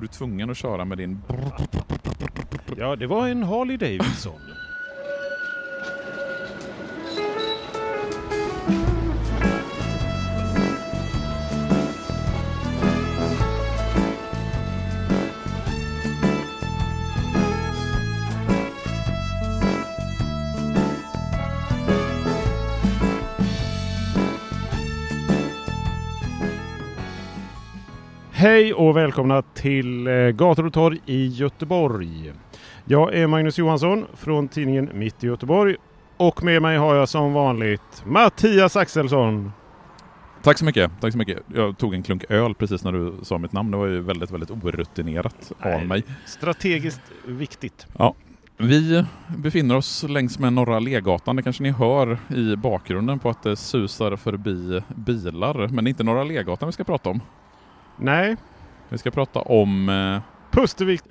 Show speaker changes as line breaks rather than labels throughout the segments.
Var du tvungen att köra med din...
Ja, det var en Harley Davidson. Hej och välkomna till eh, Gator och torg i Göteborg. Jag är Magnus Johansson från tidningen Mitt i Göteborg och med mig har jag som vanligt Mattias Axelsson.
Tack så mycket. Tack så mycket. Jag tog en klunk öl precis när du sa mitt namn. Det var ju väldigt, väldigt orutinerat av mig.
Strategiskt viktigt.
Ja. Vi befinner oss längs med Norra Legatan. Det kanske ni hör i bakgrunden på att det susar förbi bilar. Men det är inte Norra Legatan vi ska prata om.
Nej,
Vi ska prata om... Eh,
Pustervik.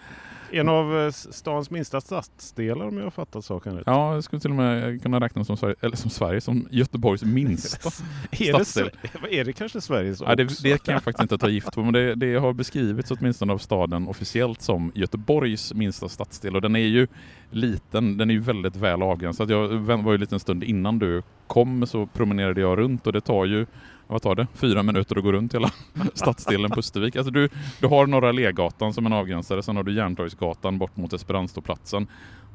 En av eh, stans minsta stadsdelar om jag har fattat saken rätt.
ja, jag skulle till och med kunna räkna som Sverige, eller som Sverige, som Göteborgs minsta.
är, det,
stadsdel.
Sve- är det kanske Sveriges
Ja, det, det kan jag faktiskt inte ta gift på, men det, det har beskrivits åtminstone av staden officiellt som Göteborgs minsta stadsdel och den är ju liten, den är ju väldigt väl avgränsad. Jag var ju en liten stund innan du kom så promenerade jag runt och det tar ju vad tar det? Fyra minuter att gå runt hela stadsdelen Pustervik. Alltså du, du har Norra Legatan som en avgränsare, sen har du Järntorgsgatan bort mot Esperantoplatsen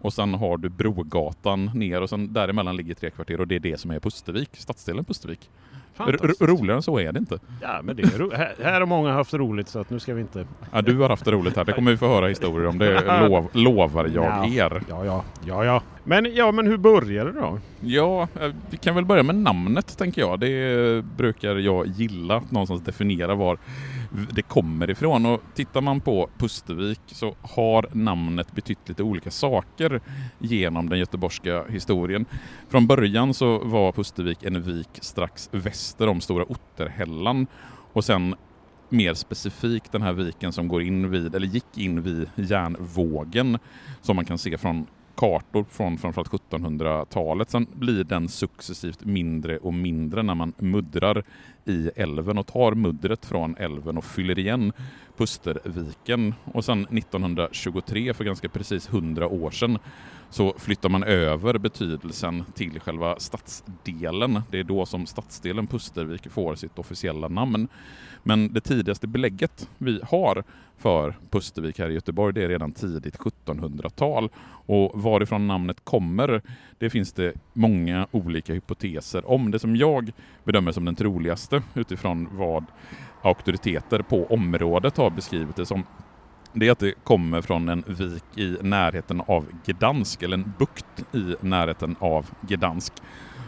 och sen har du Brogatan ner och sen däremellan ligger tre kvarter och det är det som är Pustervik, stadsdelen Pustervik. Roligare än så är det inte.
Ja, men det är ro- här, här har många haft roligt så att nu ska vi inte...
Ja, du har haft det roligt här. Det kommer vi få höra historier om. Det lov, lovar jag
Ja.
er.
Ja, ja, ja, ja. Men, ja, men hur började det då?
Ja, eh, vi kan väl börja med namnet tänker jag. Det brukar jag gilla att någonstans definiera var det kommer ifrån. Och tittar man på Pustervik så har namnet betytt lite olika saker genom den göteborgska historien. Från början så var Pustervik en vik strax väster om Stora Otterhällan och sen mer specifikt den här viken som går in vid, eller gick in vid järnvågen som man kan se från kartor från framförallt 1700-talet. Sen blir den successivt mindre och mindre när man muddrar i älven och tar muddret från älven och fyller igen Pusterviken. Och sen 1923, för ganska precis 100 år sedan, så flyttar man över betydelsen till själva stadsdelen. Det är då som stadsdelen Pustervik får sitt officiella namn. Men det tidigaste belägget vi har för Pustervik här i Göteborg, det är redan tidigt 1700-tal. Och varifrån namnet kommer, det finns det många olika hypoteser om. Det som jag bedömer som den troligaste utifrån vad auktoriteter på området har beskrivit det som, det är att det kommer från en vik i närheten av Gdansk, eller en bukt i närheten av Gdansk.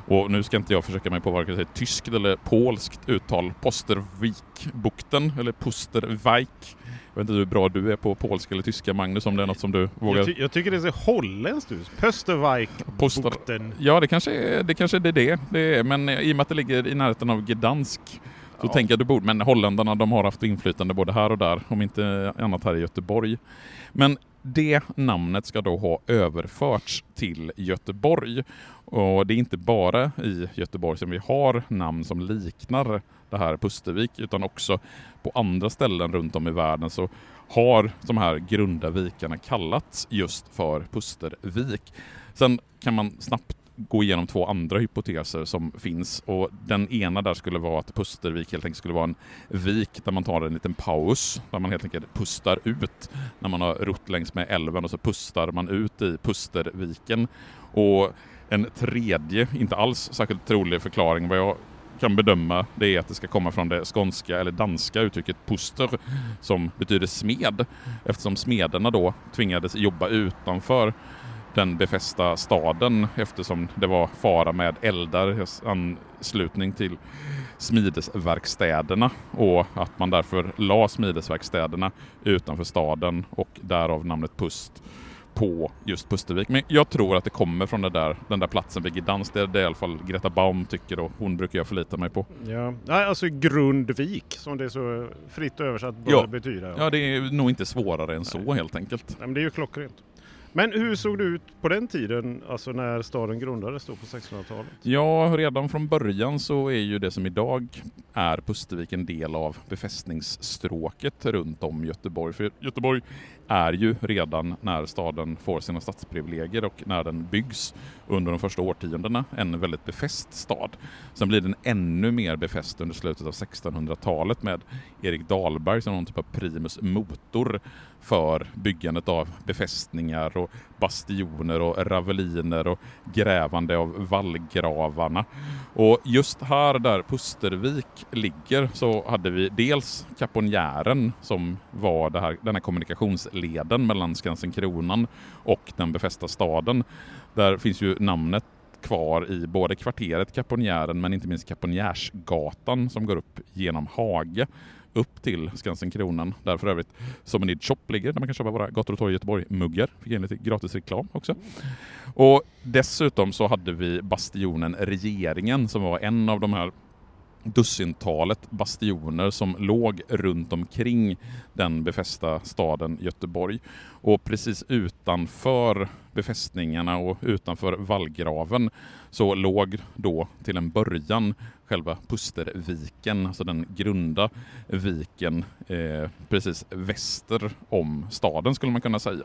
Och nu ska inte jag försöka mig på vare sig tyskt eller polskt uttal. Postervikbukten, eller Pustervik. Jag vet inte hur bra du är på polska eller tyska, Magnus, om det är något som du vågar...
Jag, ty- jag tycker det ser holländskt ut. Pöstervik.
Poster-. Ja, det kanske är det, kanske är det, det det är, men i och med att det ligger i närheten av Gdansk så
Ja.
tänker jag du borde, men holländarna de har haft inflytande både här och där, om inte annat här i Göteborg. Men det namnet ska då ha överförts till Göteborg. Och det är inte bara i Göteborg som vi har namn som liknar det här Pustervik, utan också på andra ställen runt om i världen så har de här grunda vikarna kallats just för Pustervik. Sen kan man snabbt gå igenom två andra hypoteser som finns och den ena där skulle vara att Pustervik helt enkelt skulle vara en vik där man tar en liten paus, där man helt enkelt pustar ut när man har rott längs med älven och så pustar man ut i Pusterviken. Och en tredje, inte alls särskilt trolig förklaring vad jag kan bedöma det är att det ska komma från det skånska eller danska uttrycket puster som betyder smed eftersom smederna då tvingades jobba utanför den befästa staden eftersom det var fara med eldar i anslutning till smidesverkstäderna och att man därför la smidesverkstäderna utanför staden och därav namnet Pust på just Pustervik. Men jag tror att det kommer från där, den där platsen vid Gdansk. Det är det i alla fall Greta Baum tycker och hon brukar jag förlita mig på.
Ja, Nej, alltså Grundvik som det är så fritt översatt bör
Ja.
betyda.
Ja, det är nog inte svårare än så helt enkelt.
Nej, men det är ju klockrent. Men hur såg det ut på den tiden, alltså när staden grundades då på 1600-talet?
Ja, redan från början så är ju det som idag är Pustervik en del av befästningsstråket runt om Göteborg. För Göteborg är ju redan när staden får sina stadsprivilegier och när den byggs under de första årtiondena en väldigt befäst stad. Sen blir den ännu mer befäst under slutet av 1600-talet med Erik Dahlberg som någon typ av primus motor för byggandet av befästningar och bastioner och raveliner och grävande av vallgravarna. Och just här där Pustervik ligger så hade vi dels Kaponjären som var det här, den här kommunikationsleden mellan Skansen-Kronan och den befästa staden. Där finns ju namnet kvar i både kvarteret Kaponjären men inte minst Kaponjärsgatan som går upp genom Hage upp till Skansen-Kronan där för övrigt Sommenid Shop ligger där man kan köpa våra Gator och torg i Göteborg-muggar. Fick in lite gratis reklam också. Och dessutom så hade vi bastionen Regeringen som var en av de här dussintalet bastioner som låg runt omkring den befästa staden Göteborg. Och precis utanför befästningarna och utanför vallgraven så låg då till en början själva Pusterviken, alltså den grunda viken eh, precis väster om staden skulle man kunna säga.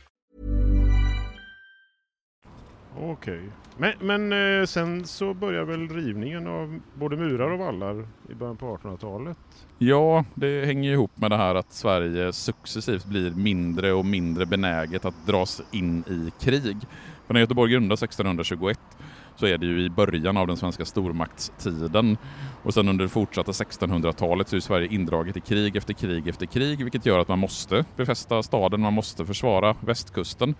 Okej. Men, men eh, sen så börjar väl rivningen av både murar och vallar i början på 1800-talet?
Ja, det hänger ihop med det här att Sverige successivt blir mindre och mindre benäget att dras in i krig. För när Göteborg grundades 1621 så är det ju i början av den svenska stormaktstiden. Och sen under det fortsatta 1600-talet så är Sverige indraget i krig efter krig efter krig, vilket gör att man måste befästa staden, man måste försvara västkusten.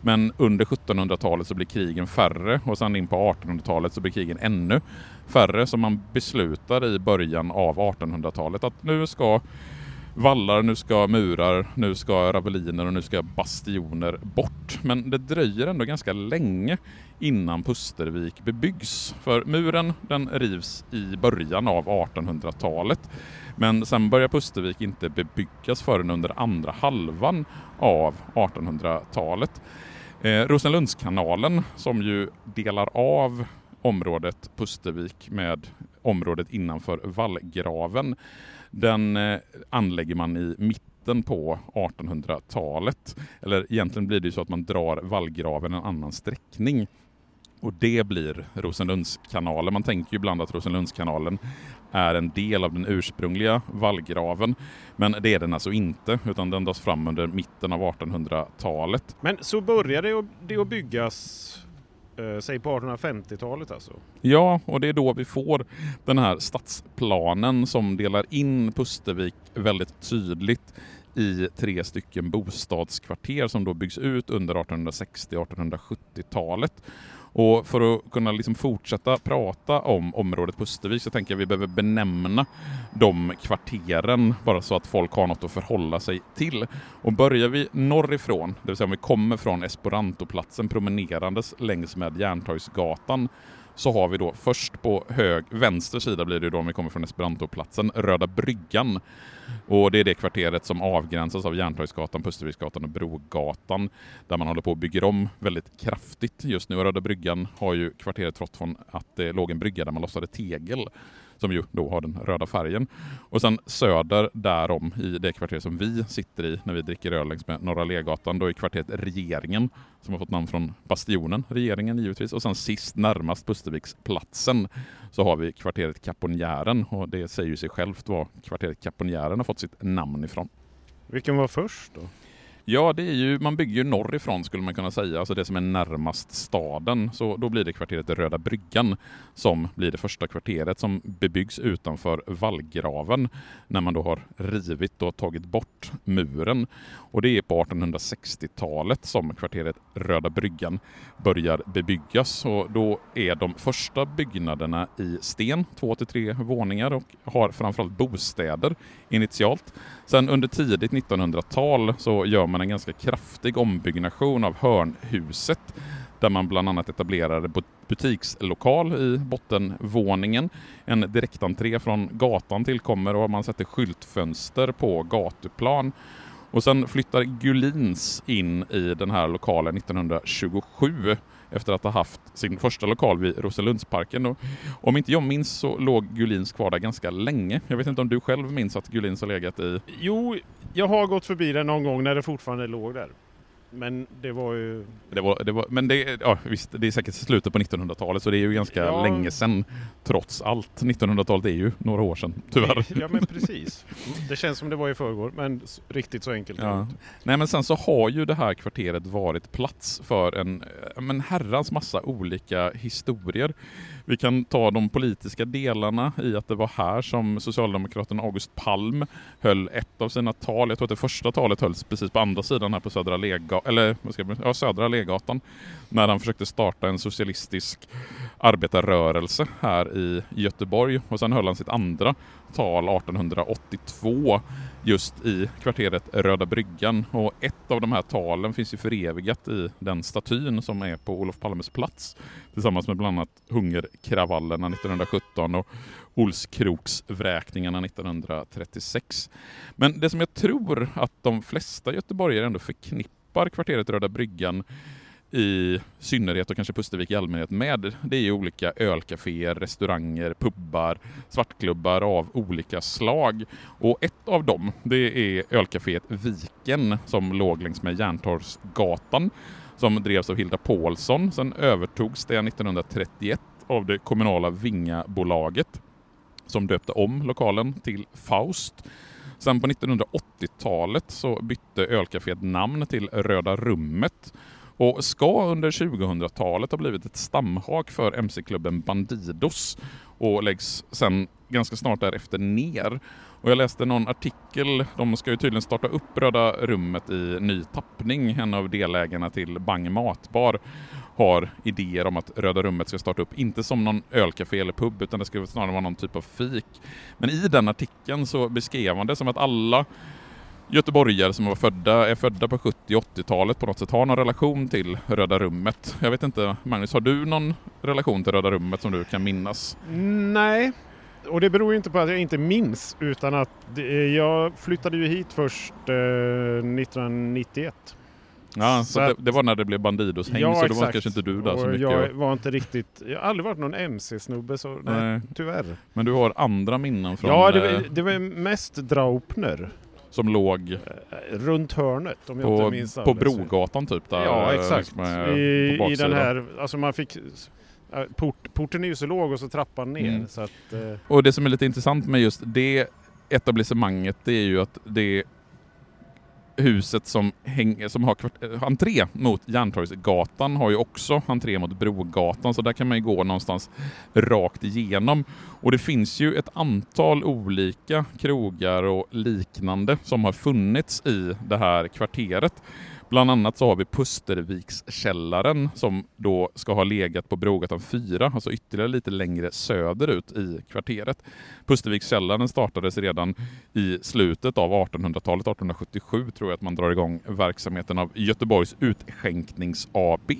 Men under 1700-talet så blir krigen färre och sen in på 1800-talet så blir krigen ännu färre. Så man beslutar i början av 1800-talet att nu ska vallar, nu ska murar, nu ska raveliner och nu ska bastioner bort. Men det dröjer ändå ganska länge innan Pustervik bebyggs. För muren den rivs i början av 1800-talet. Men sen börjar Pustervik inte bebyggas förrän under andra halvan av 1800-talet. Eh, Rosenlundskanalen som ju delar av området Pustervik med området innanför vallgraven den eh, anlägger man i mitten på 1800-talet. Eller egentligen blir det ju så att man drar vallgraven en annan sträckning. Och det blir Rosenlundskanalen. Man tänker ju ibland att Rosenlundskanalen är en del av den ursprungliga vallgraven. Men det är den alltså inte, utan den dras fram under mitten av 1800-talet.
Men så började det det att byggas, eh, säg på 1850-talet alltså?
Ja, och det är då vi får den här stadsplanen som delar in Pustervik väldigt tydligt i tre stycken bostadskvarter som då byggs ut under 1860 1870-talet. Och för att kunna liksom fortsätta prata om området Pustervik så tänker jag att vi behöver benämna de kvarteren bara så att folk har något att förhålla sig till. Och börjar vi norrifrån, det vill säga om vi kommer från Esperantoplatsen promenerandes längs med Järntorgsgatan så har vi då först på hög, vänster sida blir det då om vi kommer från Esperantoplatsen, Röda bryggan. Och det är det kvarteret som avgränsas av Järntorgsgatan, Pusterviksgatan och Brogatan där man håller på att bygga om väldigt kraftigt just nu. Och Röda bryggan har ju kvarteret trots från att det låg en brygga där man lossade tegel som ju då har den röda färgen. Och sen söder därom i det kvarter som vi sitter i när vi dricker öl längs med Norra Legatan, då är kvarteret Regeringen som har fått namn från Bastionen, Regeringen givetvis. Och sen sist närmast Pusterviksplatsen så har vi kvarteret Kaponjären och det säger ju sig självt var kvarteret Kaponjären har fått sitt namn ifrån.
Vilken var först då?
Ja, det är ju, man bygger ju norrifrån skulle man kunna säga, alltså det som är närmast staden. Så då blir det kvarteret Röda bryggan som blir det första kvarteret som bebyggs utanför vallgraven när man då har rivit och tagit bort muren. Och det är på 1860-talet som kvarteret Röda bryggan börjar bebyggas och då är de första byggnaderna i sten, två till tre våningar och har framförallt bostäder initialt. Sen under tidigt 1900-tal så gör man en ganska kraftig ombyggnation av hörnhuset där man bland annat etablerade butikslokal i bottenvåningen. En direktentré från gatan tillkommer och man sätter skyltfönster på gatuplan. Och sen flyttar Gulins in i den här lokalen 1927 efter att ha haft sin första lokal vid Roselundsparken. Och om inte jag minns så låg Gulins kvar där ganska länge. Jag vet inte om du själv minns att Gulins har legat i...
Jo, jag har gått förbi den någon gång när det fortfarande låg där. Men det var ju...
Det var, det var, men det, ja, visst, det är säkert slutet på 1900-talet så det är ju ganska ja. länge sedan trots allt. 1900-talet är ju några år sedan, tyvärr.
Ja men precis. Det känns som det var i förrgår, men riktigt så enkelt
ja. Nej men sen så har ju det här kvarteret varit plats för en men herrans massa olika historier. Vi kan ta de politiska delarna i att det var här som Socialdemokraten August Palm höll ett av sina tal. Jag tror att det första talet hölls precis på andra sidan här på Södra, Lega, eller, vad ska jag, ja, Södra Legatan. När han försökte starta en socialistisk arbetarrörelse här i Göteborg. Och sen höll han sitt andra tal 1882 just i kvarteret Röda bryggan. Och ett av de här talen finns ju förevigat i den statyn som är på Olof Palmes plats tillsammans med bland annat hungerkravallerna 1917 och Olskroksvräkningarna 1936. Men det som jag tror att de flesta göteborgare ändå förknippar kvarteret Röda bryggan i synnerhet och kanske Pustervik i allmänhet med, det är ju olika ölcaféer, restauranger, pubbar, svartklubbar av olika slag. Och ett av dem, det är ölcaféet Viken som låg längs med Järntorgsgatan som drevs av Hilda Paulsson. Sen övertogs det 1931 av det kommunala Vingabolaget som döpte om lokalen till Faust. Sen på 1980-talet så bytte ölcaféet namn till Röda Rummet och ska under 2000-talet ha blivit ett stamhak för mc-klubben Bandidos och läggs sen ganska snart därefter ner. Och jag läste någon artikel, de ska ju tydligen starta upp Röda rummet i ny tappning. En av delägarna till Bang Matbar har idéer om att Röda rummet ska starta upp, inte som någon ölcafé eller pub, utan det ska snarare vara någon typ av fik. Men i den artikeln så beskrev man det som att alla göteborgare som var födda, är födda på 70 80-talet på något sätt har någon relation till Röda rummet. Jag vet inte, Magnus, har du någon relation till Röda rummet som du kan minnas?
Nej, och det beror inte på att jag inte minns utan att jag flyttade ju hit först eh, 1991.
Ja, så, så det, det, var när det blev Bandidos häng, ja, så då var kanske inte du där och så mycket.
Jag var inte riktigt, jag har aldrig varit någon MC-snubbe så nej, nej, tyvärr.
Men du har andra minnen från...
Ja, det var, det var mest Draupner
som låg eh,
runt hörnet om
på,
jag inte minns
På Brogatan typ? Där,
ja exakt. Med, I, I den här, alltså man fick Port, porten är ju så låg och så trappan ner. Mm. Så att, eh.
Och det som är lite intressant med just det etablissemanget det är ju att det huset som, häng, som har kvart, eh, entré mot Järntorgsgatan har ju också entré mot Brogatan, så där kan man ju gå någonstans rakt igenom. Och det finns ju ett antal olika krogar och liknande som har funnits i det här kvarteret. Bland annat så har vi Pustervikskällaren som då ska ha legat på Brogatan 4, alltså ytterligare lite längre söderut i kvarteret. Pustervikskällaren startades redan i slutet av 1800-talet, 1877 tror jag att man drar igång verksamheten av Göteborgs Utskänknings AB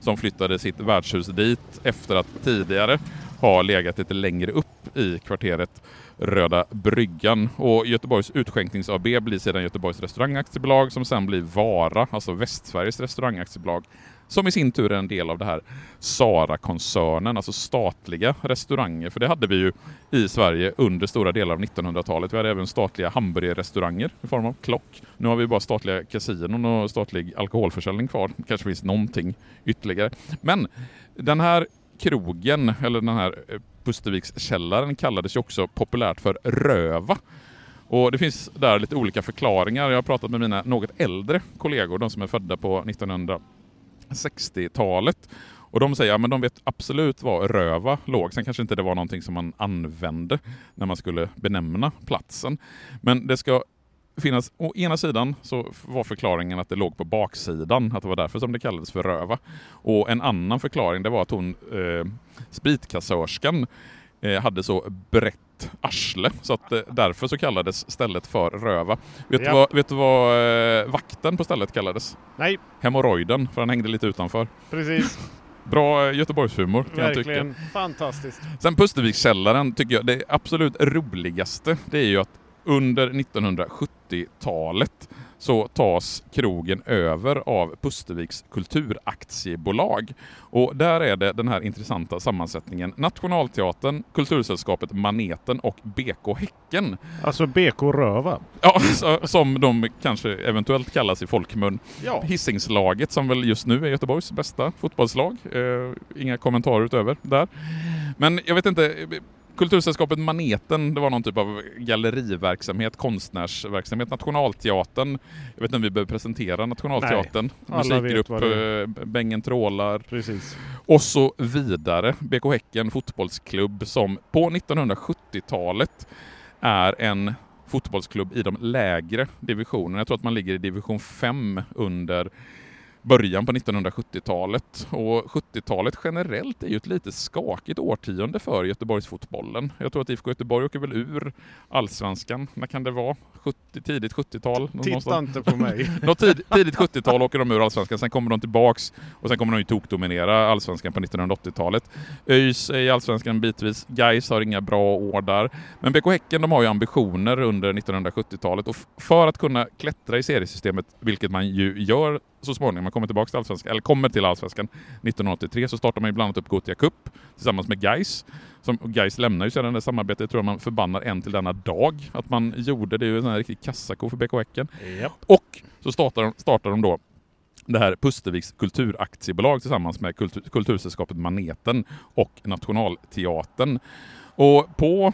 som flyttade sitt värdshus dit efter att tidigare har legat lite längre upp i kvarteret Röda Bryggan. Och Göteborgs Utskänknings AB blir sedan Göteborgs Restaurangaktiebolag som sen blir Vara, alltså Västsveriges Restaurangaktiebolag, som i sin tur är en del av det här Sara-koncernen, alltså statliga restauranger. För det hade vi ju i Sverige under stora delar av 1900-talet. Vi hade även statliga hamburgerrestauranger i form av klock. Nu har vi bara statliga kasinon och statlig alkoholförsäljning kvar. kanske finns någonting ytterligare. Men den här krogen, eller den här eh, Pustervikskällaren kallades ju också populärt för Röva. Och det finns där lite olika förklaringar. Jag har pratat med mina något äldre kollegor, de som är födda på 1960-talet. Och de säger att ja, de vet absolut var Röva låg. Sen kanske inte det var någonting som man använde när man skulle benämna platsen. Men det ska finnas, å ena sidan så var förklaringen att det låg på baksidan, att det var därför som det kallades för röva. Och en annan förklaring det var att hon, eh, spritkassörskan, eh, hade så brett arsle så att eh, därför så kallades stället för röva. Vet,
Ja.
du, vad, vet du vad eh, vakten på stället kallades?
Nej,
Hemorrojden, för han hängde lite utanför.
precis.
Bra eh, Göteborgshumor kan jag tycka.
Verkligen fantastiskt.
Sen Pustervikskällaren tycker jag det absolut roligaste det är ju att under 1970-talet så tas krogen över av Pusterviks kulturaktiebolag. Och där är det den här intressanta sammansättningen Nationalteatern, Kultursällskapet Maneten och BK Häcken.
Alltså BK Röva.
Ja, som de kanske eventuellt kallas i folkmun.
Ja.
Hisingslaget som väl just nu är Göteborgs bästa fotbollslag. Eh, inga kommentarer utöver där. Men jag vet inte, Kultursällskapet Maneten, det var någon typ av galleriverksamhet, konstnärsverksamhet. Nationalteatern, jag vet inte om vi behöver presentera Nationalteatern.
vet
Musikgrupp,
det
eh, Bängen trålar
Precis.
och så vidare. BK Häcken fotbollsklubb som på 1970-talet är en fotbollsklubb i de lägre divisionerna. Jag tror att man ligger i division 5 under början på 1970-talet. Och 70-talet generellt är ju ett lite skakigt årtionde för Göteborgsfotbollen. Jag tror att IFK Göteborg åker väl ur allsvenskan. När kan det vara? 70, tidigt 70-tal?
Titta
någonstans.
inte på mig.
Något tid, tidigt 70-tal åker de ur Allsvenskan, sen kommer de tillbaks och sen kommer de ju tokdominera Allsvenskan på 1980-talet. ÖIS är i Allsvenskan bitvis, Gais har inga bra år där. Men BK Häcken de har ju ambitioner under 1970-talet och för att kunna klättra i seriesystemet, vilket man ju gör så småningom, man kommer tillbaka till Allsvenskan, eller kommer till Allsvenskan 1983, så startar man ju bland annat upp Gothia Cup tillsammans med Gais. Som Gais lämnar ju sedan det samarbetet, jag tror man förbannar en till denna dag att man gjorde. Det är ju en sån här riktig kassako för BK Häcken.
Japp.
Och så startar de, startar de då det här Pusterviks kulturaktiebolag tillsammans med kultur, Kultursällskapet Maneten och Nationalteatern. Och på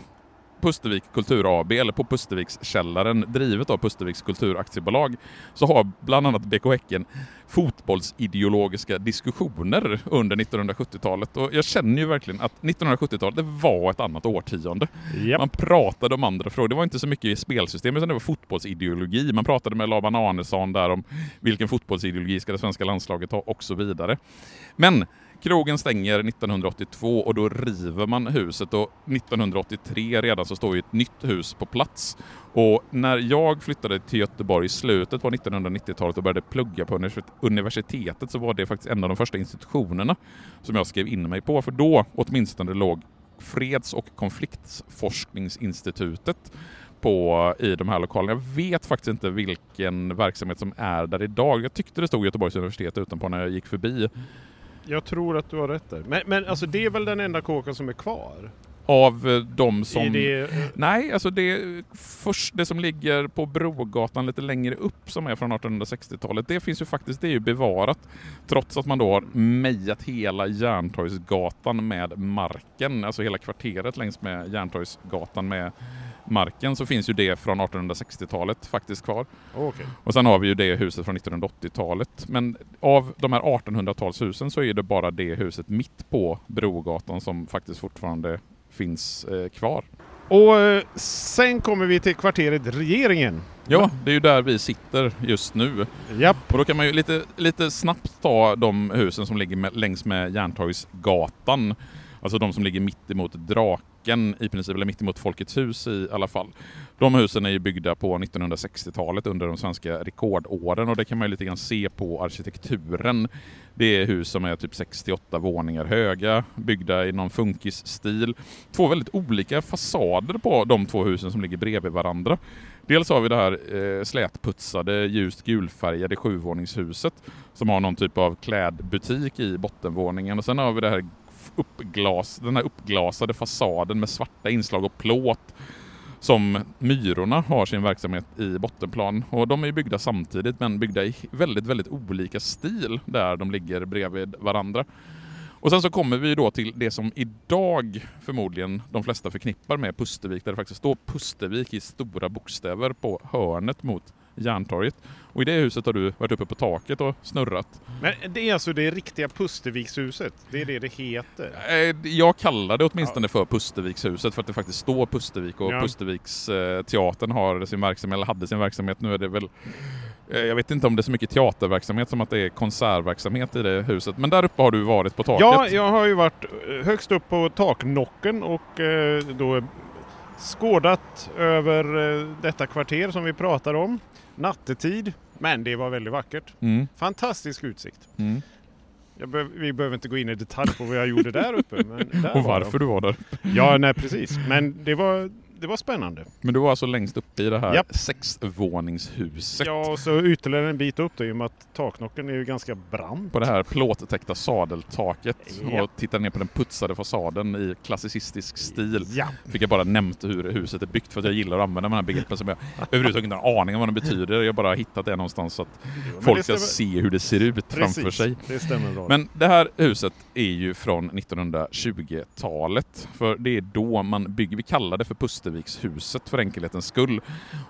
Pustervik Kultur AB, eller på Pustervikskällaren, drivet av Pusterviks kulturaktiebolag, så har bland annat BK Häcken fotbollsideologiska diskussioner under 1970-talet. Och jag känner ju verkligen att 1970-talet, det var ett annat årtionde.
Japp.
Man pratade om andra frågor. Det var inte så mycket i spelsystemet, utan det var fotbollsideologi. Man pratade med Laban Arnesson där om vilken fotbollsideologi ska det svenska landslaget ha och så vidare. Men krogen stänger 1982 och då river man huset och 1983 redan så står ju ett nytt hus på plats. Och när jag flyttade till Göteborg i slutet på 1990-talet och började plugga på universitetet så var det faktiskt en av de första institutionerna som jag skrev in mig på. För då åtminstone låg Freds och konfliktforskningsinstitutet på, i de här lokalerna. Jag vet faktiskt inte vilken verksamhet som är där idag. Jag tyckte det stod Göteborgs universitet utanpå när jag gick förbi.
Jag tror att du har rätt där. Men, men alltså det är väl den enda kåken som är kvar?
Av eh, de som...
Det, eh,
Nej, alltså det, först, det som ligger på Brogatan lite längre upp som är från 1860-talet, det finns ju faktiskt, det är ju bevarat. Trots att man då har mejat hela Järntorgsgatan med marken, alltså hela kvarteret längs med Järntorgsgatan med marken, så finns ju det från 1860-talet faktiskt kvar.
Okej.
Och sen har vi ju det huset från 1980-talet. Men av de här 1800-talshusen så är det bara det huset mitt på Brogatan som faktiskt fortfarande finns eh, kvar.
Och eh, sen kommer vi till kvarteret Regeringen.
Ja, det är ju där vi sitter just nu.
Japp.
Och då kan man ju lite, lite snabbt ta de husen som ligger med, längs med Järntorgsgatan. Alltså de som ligger mitt emot backen i princip, eller mittemot Folkets hus i alla fall. De husen är ju byggda på 1960-talet under de svenska rekordåren och det kan man ju lite grann se på arkitekturen. Det är hus som är typ 68 våningar höga, byggda i någon funkisstil. Två väldigt olika fasader på de två husen som ligger bredvid varandra. Dels har vi det här eh, slätputsade, ljust gulfärgade sjuvåningshuset som har någon typ av klädbutik i bottenvåningen och sen har vi det här uppglas, den här uppglasade fasaden med svarta inslag och plåt som Myrorna har sin verksamhet i bottenplan. Och de är byggda samtidigt men byggda i väldigt, väldigt olika stil där de ligger bredvid varandra. Och sen så kommer vi då till det som idag förmodligen de flesta förknippar med Pustervik, där det faktiskt står Pustervik i stora bokstäver på hörnet mot Järntorget. Och i det huset har du varit uppe på taket och snurrat.
Men det är alltså det riktiga Pustervikshuset? Det är det det heter?
Eh, Jag kallar det åtminstone för Pustervikshuset för att det faktiskt står Pustervik och
Ja.
Pusterviks eh, har sin verksamhet, eller hade sin verksamhet. Nu är det väl eh, jag vet inte om det är så mycket teaterverksamhet som att det är konsertverksamhet i det huset. Men där uppe har du varit på taket.
Ja, jag har ju varit högst upp på taknocken och då skådat över eh, detta kvarter som vi pratar om. Nattetid, men det var väldigt vackert.
Mm,
Fantastisk utsikt.
mm.
Be- vi behöver inte gå in i detalj på vad jag gjorde där uppe. Men där
Och
var
varför
de.
du var där.
Ja, nej precis. Men det var, det var spännande.
Men du var alltså längst uppe i det här
Japp.
sexvåningshuset.
Ja, och så ytterligare en bit upp då, i och med att taknocken är ju ganska brant.
På det här plåttäckta sadeltaket
Ja.
och tittade ner på den putsade fasaden i klassicistisk stil.
Ja,
Fick jag bara nämnt hur huset är byggt för att jag gillar att använda de här begreppen som jag överhuvudtaget inte har en aning om vad de betyder. Jag har bara hittat det någonstans så att
men
folk ska se hur det ser ut framför
precis.
sig.
Det.
Men det här huset är ju från 1920-talet. För det är då man bygger, vi kallar det för Pustervikshuset för enkelhetens skull.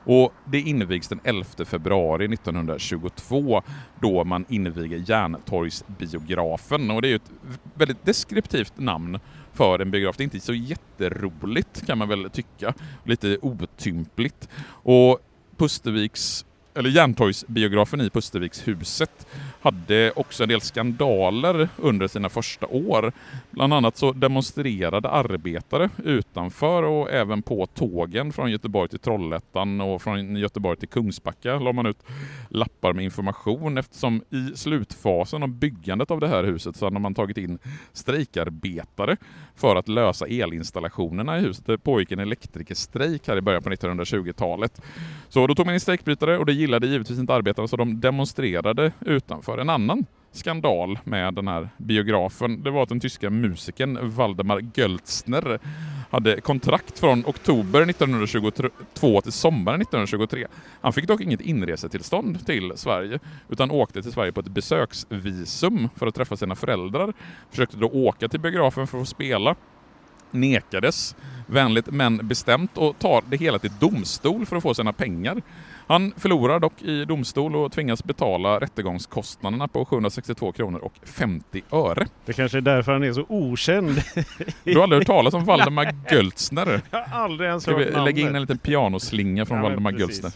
Och det invigs den 11 februari 1922 då man inviger Järntorgsbiografen. Och det är ju ett väldigt deskriptivt namn för en biograf. Det är inte så jätteroligt kan man väl tycka. Lite otympligt. Och Pusterviks eller Järntorgsbiografen i Pustervikshuset hade också en del skandaler under sina första år. Bland annat så demonstrerade arbetare utanför och även på tågen från Göteborg till Trollhättan och från Göteborg till Kungsbacka la man ut lappar med information eftersom i slutfasen av byggandet av det här huset så hade man tagit in strejkarbetare för att lösa elinstallationerna i huset. Det pågick en elektrikerstrejk här i början på 1920-talet. Så då tog man in strejkbrytare och det gillade givetvis inte arbetarna så de demonstrerade utanför. En annan skandal med den här biografen, det var att den tyska musikern Waldemar Göltzner hade kontrakt från oktober 1922 till sommaren 1923. Han fick dock inget inresetillstånd till Sverige utan åkte till Sverige på ett besöksvisum för att träffa sina föräldrar. Försökte då åka till biografen för att spela nekades vänligt men bestämt och tar det hela till domstol för att få sina pengar. Han förlorar dock i domstol och tvingas betala rättegångskostnaderna på 762 kronor och 50 öre.
Det kanske är därför han är så okänd.
Du har aldrig hört talas om Waldemar Göltzner?
Jag har aldrig ens
Ska
hört
vi
namnet.
lägga in en liten pianoslinga från
Ja, precis.
Göltzner?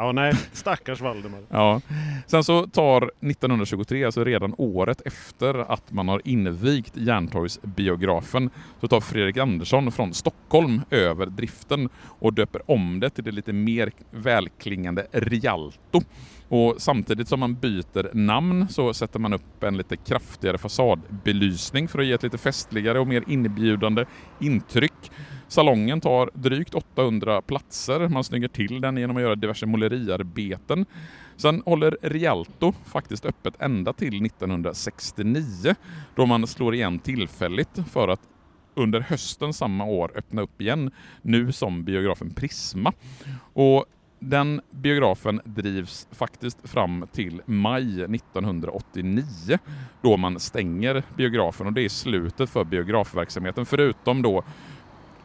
Ja, nej. Stackars Valdemar.
Ja. Sen så tar 1923, alltså redan året efter att man har invigt Järntorgsbiografen, så tar Fredrik Andersson från Stockholm över driften och döper om det till det lite mer välklingande Rialto. Och samtidigt som man byter namn så sätter man upp en lite kraftigare fasadbelysning för att ge ett lite festligare och mer inbjudande intryck. Salongen tar drygt 800 platser. Man snyggar till den genom att göra diverse måleriarbeten. Sen håller Rialto faktiskt öppet ända till 1969 då man slår igen tillfälligt för att under hösten samma år öppna upp igen, nu som biografen Prisma. Och den biografen drivs faktiskt fram till maj 1989 då man stänger biografen och det är slutet för biografverksamheten förutom då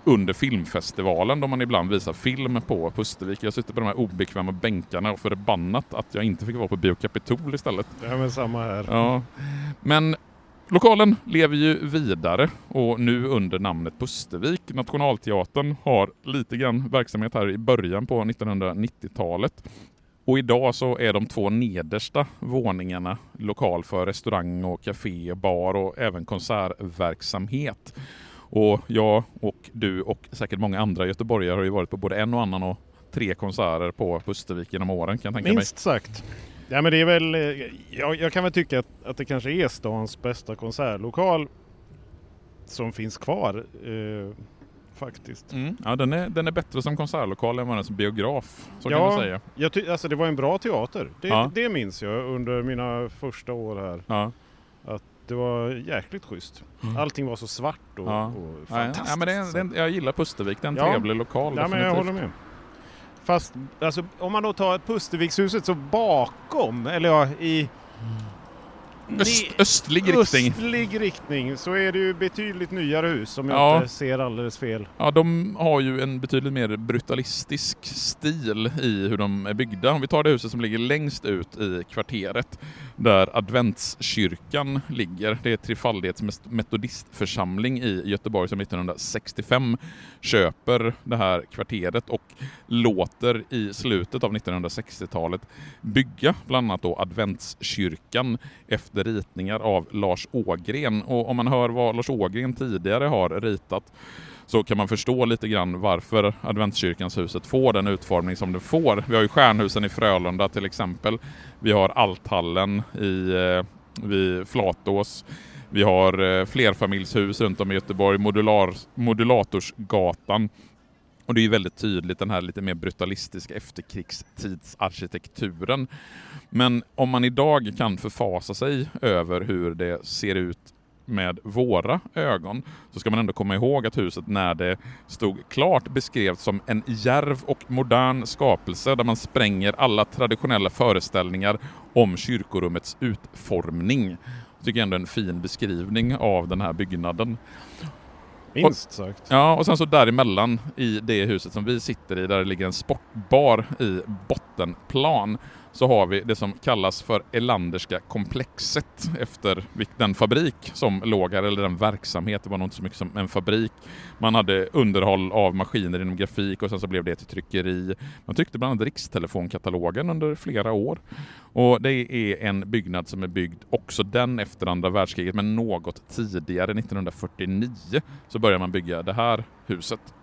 under filmfestivalen då man ibland visar film på Pustervik. Jag sitter på de här obekväma bänkarna och förbannat att jag inte fick vara på Bio Capitol istället.
Ja, men samma här.
Ja. Men Lokalen lever ju vidare och nu under namnet Pustervik. Nationalteatern har lite grann verksamhet här i början på 1990-talet. Och idag så är de två nedersta våningarna lokal för restaurang och café, bar och även konsertverksamhet. Och jag och du och säkert många andra göteborgare har ju varit på både en och annan och tre konserter på Pustervik genom åren kan jag tänka
Minst sagt. Ja men det är väl, eh, jag, jag kan väl tycka att, att det kanske är stans bästa konsertlokal som finns kvar. Eh, faktiskt.
mig. Mm. Ja, den är, den är bättre som konsertlokal än vad den är som biograf. Så
Ja.
kan man säga.
Jag ty- alltså det var en bra teater. Det,
Ja.
det minns jag under mina första år här.
Ja.
Det var jäkligt schysst. Allting var så svart och,
Mm. Ja.
och fantastiskt.
ja, men det är, det är, jag gillar Pustervik, det är en
Ja.
trevlig lokal.
Ja, men jag håller med. Fast alltså, om man då tar Pustervikshuset så bakom, eller ja, i...
Öst, östlig riktning.
östlig riktning så är det ju betydligt nyare hus om jag
Ja.
inte ser alldeles fel.
Ja, de har ju en betydligt mer brutalistisk stil i hur de är byggda. Om vi tar det huset som ligger längst ut i kvarteret, där adventskyrkan ligger. Det är Trefaldighets metodistförsamling i Göteborg som 1965 köper det här kvarteret och låter i slutet av 1960-talet bygga bland annat då adventskyrkan efter ritningar av Lars Ågren. Och om man hör vad Lars Ågren tidigare har ritat så kan man förstå lite grann varför Adventskyrkans huset får den utformning som det får. Vi har ju Stjärnhusen i Frölunda till exempel. Vi har Althallen i, eh, vid Flatås. Vi har eh, flerfamiljshus runt om i Göteborg, modular, Modulatorsgatan. Och det är ju väldigt tydligt den här lite mer brutalistiska efterkrigstidsarkitekturen. Men om man idag kan förfasa sig över hur det ser ut med våra ögon så ska man ändå komma ihåg att huset när det stod klart beskrevs som en järv och modern skapelse där man spränger alla traditionella föreställningar om kyrkorummets utformning. Jag tycker ändå en fin beskrivning av den här byggnaden.
Minst sagt.
Ja, och sen så däremellan i det huset som vi sitter i, där det ligger en sportbar i bottenplan, så har vi det som kallas för Elanderska komplexet efter den fabrik som låg här, eller den verksamhet, det var nog inte så mycket som en fabrik. Man hade underhåll av maskiner inom grafik och sen så blev det till tryckeri. Man tryckte bland annat Rikstelefonkatalogen under flera år. Och det är en byggnad som är byggd också den efter andra världskriget, men något tidigare, 1949, så börjar man bygga det här huset.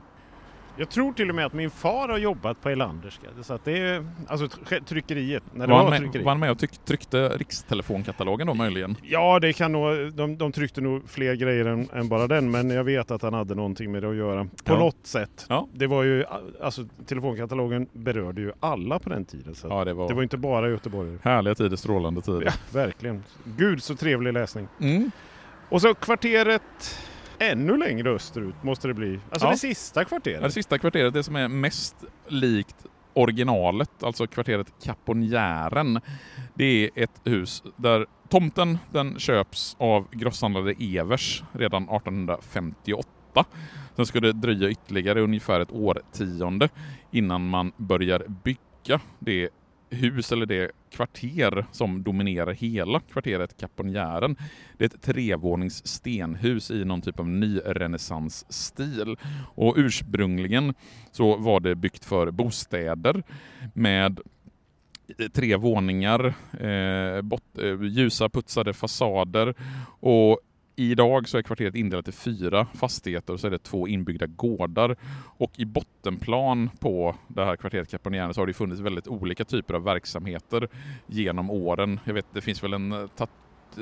Jag tror till och med att min far har jobbat på Elanderska. Så att det är, alltså tr- tryckeriet. När det
Var
var,
med,
tryckeri.
var han med och tryck, tryckte Rikstelefonkatalogen då möjligen?
Ja, det kan nog, de, de tryckte nog fler grejer än, än bara den, men jag vet att han hade någonting med det att göra. På
Ja.
något sätt.
Ja.
Det var ju, alltså telefonkatalogen berörde ju alla på den tiden. Så
Ja, det var,
Det var inte bara Göteborg.
härliga tider, strålande tider.
Ja, verkligen. Gud så trevlig läsning.
Mm.
Och så kvarteret ännu längre österut måste det bli. Alltså
Ja.
det sista
Ja,
kvarteret.
Det sista kvarteret, det som är mest likt originalet, alltså kvarteret Kaponjären, det är ett hus där tomten den köps av grosshandlare Evers redan 1858. Sen ska det dröja ytterligare ungefär ett årtionde innan man börjar bygga det hus eller det kvarter som dominerar hela kvarteret Kaponjären. Det är ett trevånings stenhus i någon typ av nyrenässansstil. Och ursprungligen så var det byggt för bostäder med eh, tre våningar, eh, bot, eh, ljusa putsade fasader och Idag så är kvarteret indelat i fyra fastigheter och så är det två inbyggda gårdar. Och i bottenplan på det här kvarteret Kaponjärne så har det funnits väldigt olika typer av verksamheter genom åren. Jag vet, det finns väl en eh, tat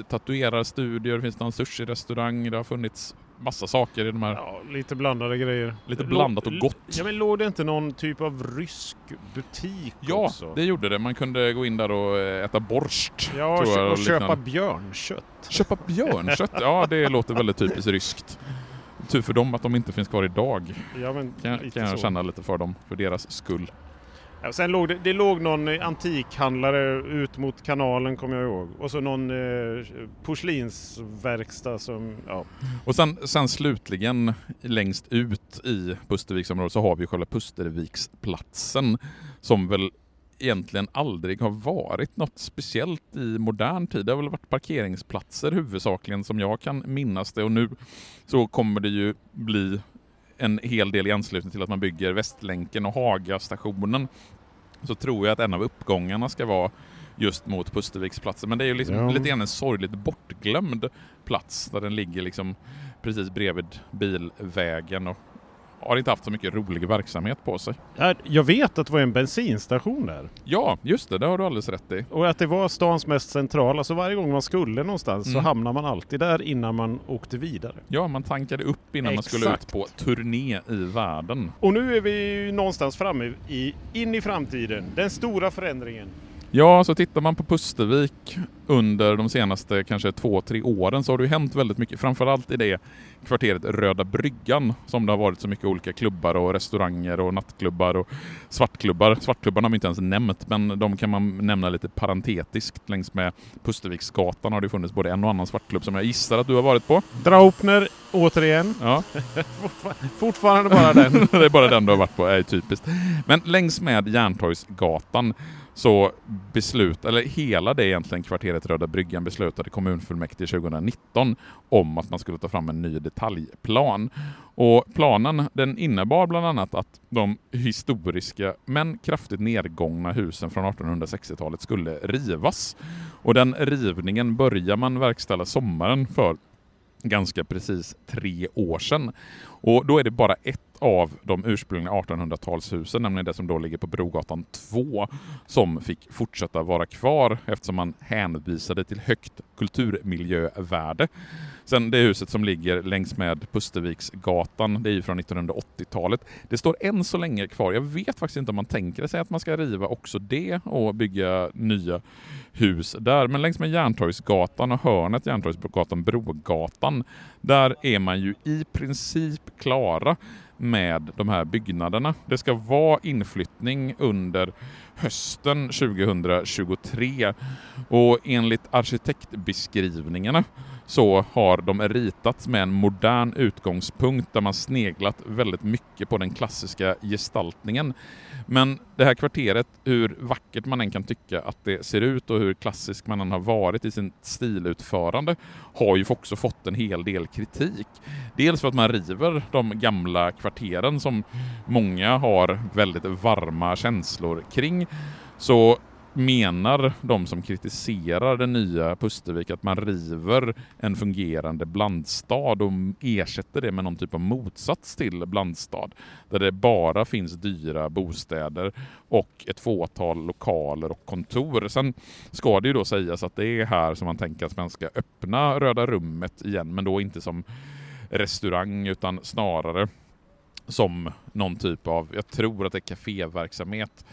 tatuerarstudio, det finns någon sushi-restaurang, det har funnits massa saker i de här.
Ja, lite blandade grejer.
Lite blandat och gott.
Ja, men låg det inte någon typ av rysk butik
Ja,
också?
det gjorde det. Man kunde gå in där och eh, äta borst.
Ja,
tror jag,
och,
och
köpa björnkött.
Köpa björnkött, ja det låter väldigt typiskt ryskt. Tur för dem att de inte finns kvar idag.
Ja, men
Kan, kan jag
så.
känna lite för dem, för deras skull.
Ja, sen låg det, det låg någon eh, antikhandlare ut mot kanalen kommer jag ihåg. Och så någon eh, porslinsverkstad som, ja.
Och sen, sen slutligen längst ut i Pusterviksområdet så har vi själva Pusterviksplatsen som väl egentligen aldrig har varit något speciellt i modern tid. Det har väl varit parkeringsplatser huvudsakligen som jag kan minnas det och nu så kommer det ju bli en hel del i anslutning till att man bygger Västlänken och Hagastationen. Så tror jag att en av uppgångarna ska vara just mot Pusterviksplatsen. Men det är ju liksom
Ja.
lite grann en sorgligt bortglömd plats där den ligger liksom precis bredvid bilvägen och har inte haft så mycket rolig verksamhet på sig.
Ja, Jag vet att det var en bensinstation där.
Ja, just det, det har du alldeles rätt i.
Och att det var stans mest centrala, så varje gång man skulle någonstans så
Mm.
hamnade man alltid där innan man åkte vidare.
Ja, man tankade upp innan man skulle
Exakt.
ut på turné i världen.
Och nu är vi ju någonstans framme i, in i framtiden. Den stora förändringen.
Ja, så tittar man på Pustervik under de senaste kanske två, tre åren så har det ju hänt väldigt mycket. Framförallt i det kvarteret Röda Bryggan som det har varit så mycket olika klubbar och restauranger och nattklubbar och svartklubbar. Svartklubbarna har vi inte ens nämnt men de kan man nämna lite parentetiskt. Längs med Pusterviksgatan har det funnits både en och annan svartklubb som jag gissar att du har varit på.
Draupner, återigen.
Ja,
Fortfarande bara den.
det är bara den du har varit på, är ju typiskt. Men längs med Järntorgsgatan så beslut, eller hela det egentligen kvarteret Röda Bryggan beslutade kommunfullmäktige 2019 om att man skulle ta fram en ny detaljplan. Och planen den innebar bland annat att de historiska men kraftigt nedgångna husen från 1860-talet skulle rivas. Och den rivningen börjar man verkställa sommaren för ganska precis tre år sedan. Och då är det bara ett av de ursprungliga 1800-talshusen, nämligen det som då ligger på Brogatan 2, som fick fortsätta vara kvar eftersom man hänvisade till högt kulturmiljövärde. Sen det huset som ligger längs med Pusterviksgatan, det är ju från 1980-talet. Det står än så länge kvar. Jag vet faktiskt inte om man tänker sig att man ska riva också det och bygga nya hus där. Men längs med Järntorgsgatan och hörnet Järntorgsgatan Brogatan, där är man ju i princip klara med de här byggnaderna. Det ska vara inflyttning under hösten 2023 och enligt arkitektbeskrivningarna så har de ritats med en modern utgångspunkt där man sneglat väldigt mycket på den klassiska gestaltningen. Men det här kvarteret, hur vackert man än kan tycka att det ser ut och hur klassisk man än har varit i sin stilutförande, har ju också fått en hel del kritik. Dels för att man river de gamla kvarteren som många har väldigt varma känslor kring. Så menar de som kritiserar den nya Pustervik att man river en fungerande blandstad och ersätter det med någon typ av motsats till blandstad. Där det bara finns dyra bostäder och ett fåtal lokaler och kontor. Sen ska det ju då sägas att det är här som man tänker att man ska öppna Röda rummet igen, men då inte som restaurang utan snarare som någon typ av, jag tror att det är kaféverksamhet.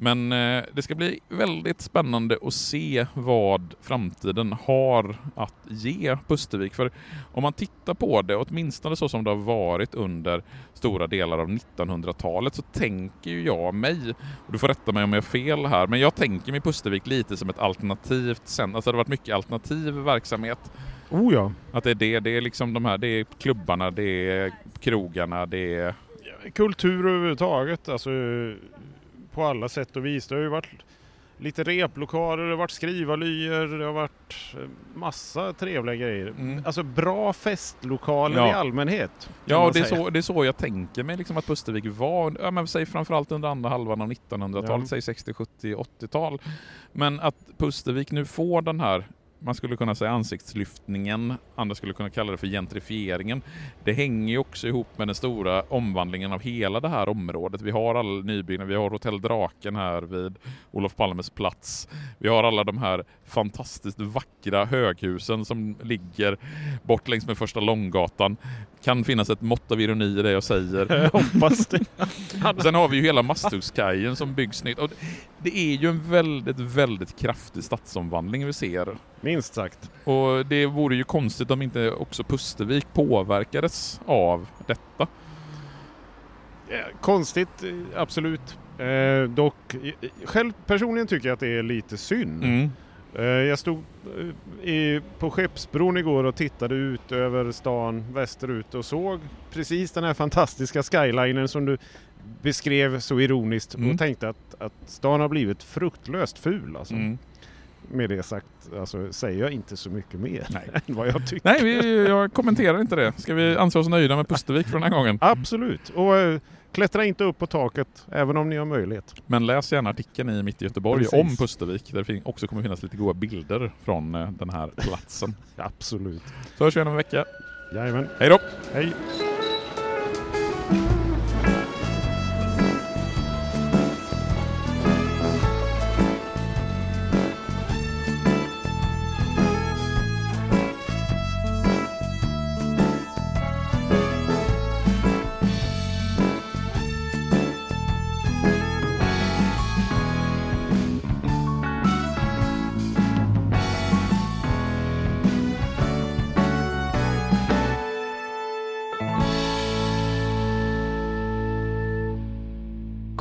Men eh, det ska bli väldigt spännande att se vad framtiden har att ge Pustervik. För om man tittar på det, åtminstone så som det har varit under stora delar av 1900-talet, så tänker ju jag mig, och du får rätta mig om jag har fel här, men jag tänker mig Pustervik lite som ett alternativt sen, alltså det har varit mycket alternativ verksamhet.
Oh ja.
Att det är det, det är liksom de här, det är klubbarna, det är krogarna, det är
Kultur överhuvudtaget, alltså på alla sätt och vis. Det har ju varit lite replokaler, det har varit skrivarlyer, det har varit eh, massa trevliga grejer.
Mm.
Alltså bra festlokaler
Ja.
i allmänhet.
Ja, det är, så, det är så jag tänker mig liksom att Pustervik var, ja, men säg framförallt under andra halvan av 1900-talet,
Ja.
säg 60, 70, 80-tal. Men att Pustervik nu får den här, man skulle kunna säga ansiktslyftningen, andra skulle kunna kalla det för gentrifieringen. Det hänger ju också ihop med den stora omvandlingen av hela det här området. Vi har all nybyggnad, vi har Hotell Draken här vid Olof Palmes plats. Vi har alla de här fantastiskt vackra höghusen som ligger bort längs med första Långgatan. Kan finnas ett mått av ironi i det jag säger.
Jag hoppas det.
Sen har vi ju hela Masthuggskajen som byggs nytt. Och det är ju en väldigt, väldigt kraftig stadsomvandling vi ser.
Minst sagt.
Och det vore ju konstigt om inte också Pustervik påverkades av detta.
Konstigt, eh, absolut. Eh, dock, eh, själv personligen tycker jag att det är lite synd.
Mm.
Eh, Jag stod eh, i, på Skeppsbron igår och tittade ut över stan västerut och såg precis den här fantastiska skylinen som du beskrev så ironiskt
Mm.
och tänkte att, att stan har blivit fruktlöst ful. Alltså.
Mm.
Med det sagt alltså, säger jag inte så mycket mer
Nej.
än vad jag tycker.
Nej, vi, jag kommenterar inte det. Ska vi anse oss nöjda med Pustervik för den här gången?
Absolut. Och eh, klättra inte upp på taket även om ni har möjlighet.
Men läs gärna artikeln i Mitt i Göteborg
Precis.
om Pustervik där det också kommer finnas lite goda bilder från eh, den här platsen.
Absolut.
Så hörs vi igen om en vecka.
Jajamän.
Hej då!
Hej.